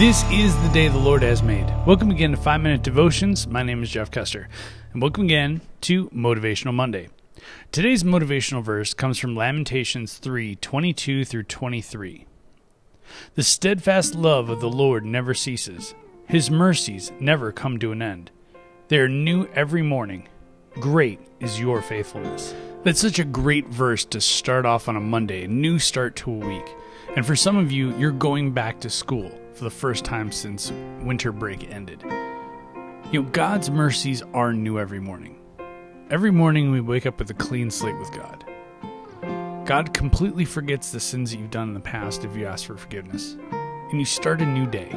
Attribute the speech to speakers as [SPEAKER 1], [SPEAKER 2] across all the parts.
[SPEAKER 1] This is the day the Lord has made. Welcome again to 5 Minute Devotions. My name is Jeff Custer, and welcome again to Motivational Monday. Today's motivational verse comes from Lamentations 3 22 through 23. The steadfast love of the Lord never ceases, His mercies never come to an end. They are new every morning. Great is your faithfulness. That's such a great verse to start off on a Monday, a new start to a week. And for some of you, you're going back to school for the first time since winter break ended. You know, God's mercies are new every morning. Every morning we wake up with a clean slate with God. God completely forgets the sins that you've done in the past if you ask for forgiveness. And you start a new day.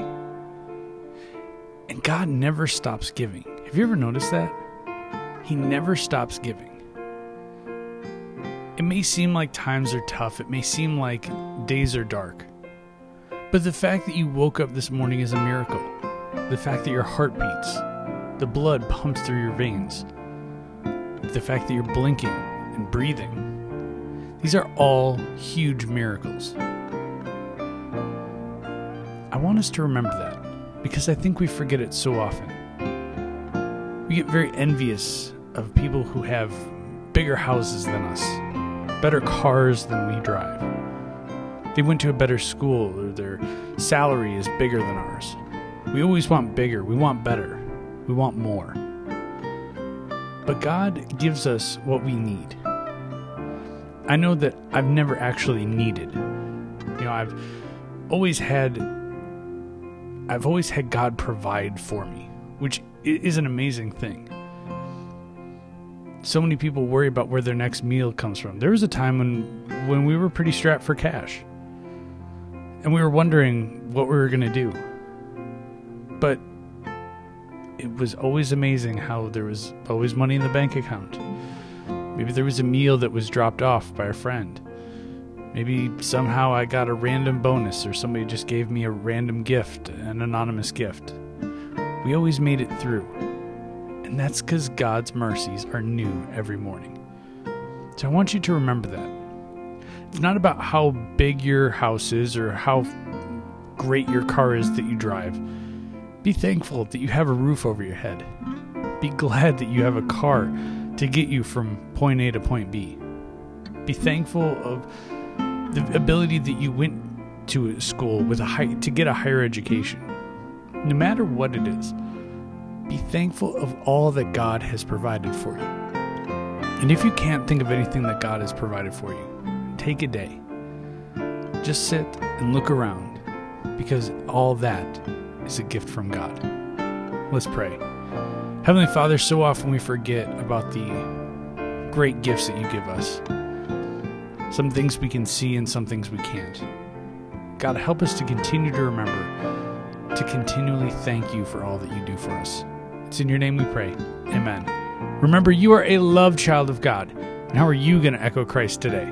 [SPEAKER 1] And God never stops giving. Have you ever noticed that? He never stops giving. It may seem like times are tough, it may seem like days are dark. But the fact that you woke up this morning is a miracle. The fact that your heart beats, the blood pumps through your veins, the fact that you're blinking and breathing. These are all huge miracles. I want us to remember that because I think we forget it so often. We get very envious of people who have bigger houses than us, better cars than we drive they went to a better school or their salary is bigger than ours. We always want bigger, we want better, we want more. But God gives us what we need. I know that I've never actually needed. You know, I've always had I've always had God provide for me, which is an amazing thing. So many people worry about where their next meal comes from. There was a time when when we were pretty strapped for cash and we were wondering what we were going to do. But it was always amazing how there was always money in the bank account. Maybe there was a meal that was dropped off by a friend. Maybe somehow I got a random bonus or somebody just gave me a random gift, an anonymous gift. We always made it through. And that's because God's mercies are new every morning. So I want you to remember that. It's not about how big your house is or how great your car is that you drive. Be thankful that you have a roof over your head. Be glad that you have a car to get you from point A to point B. Be thankful of the ability that you went to school with a high, to get a higher education. No matter what it is, be thankful of all that God has provided for you. And if you can't think of anything that God has provided for you, take a day. Just sit and look around because all that is a gift from God. Let's pray. Heavenly Father, so often we forget about the great gifts that you give us. Some things we can see and some things we can't. God, help us to continue to remember to continually thank you for all that you do for us. It's in your name we pray. Amen. Remember, you are a loved child of God. And how are you going to echo Christ today?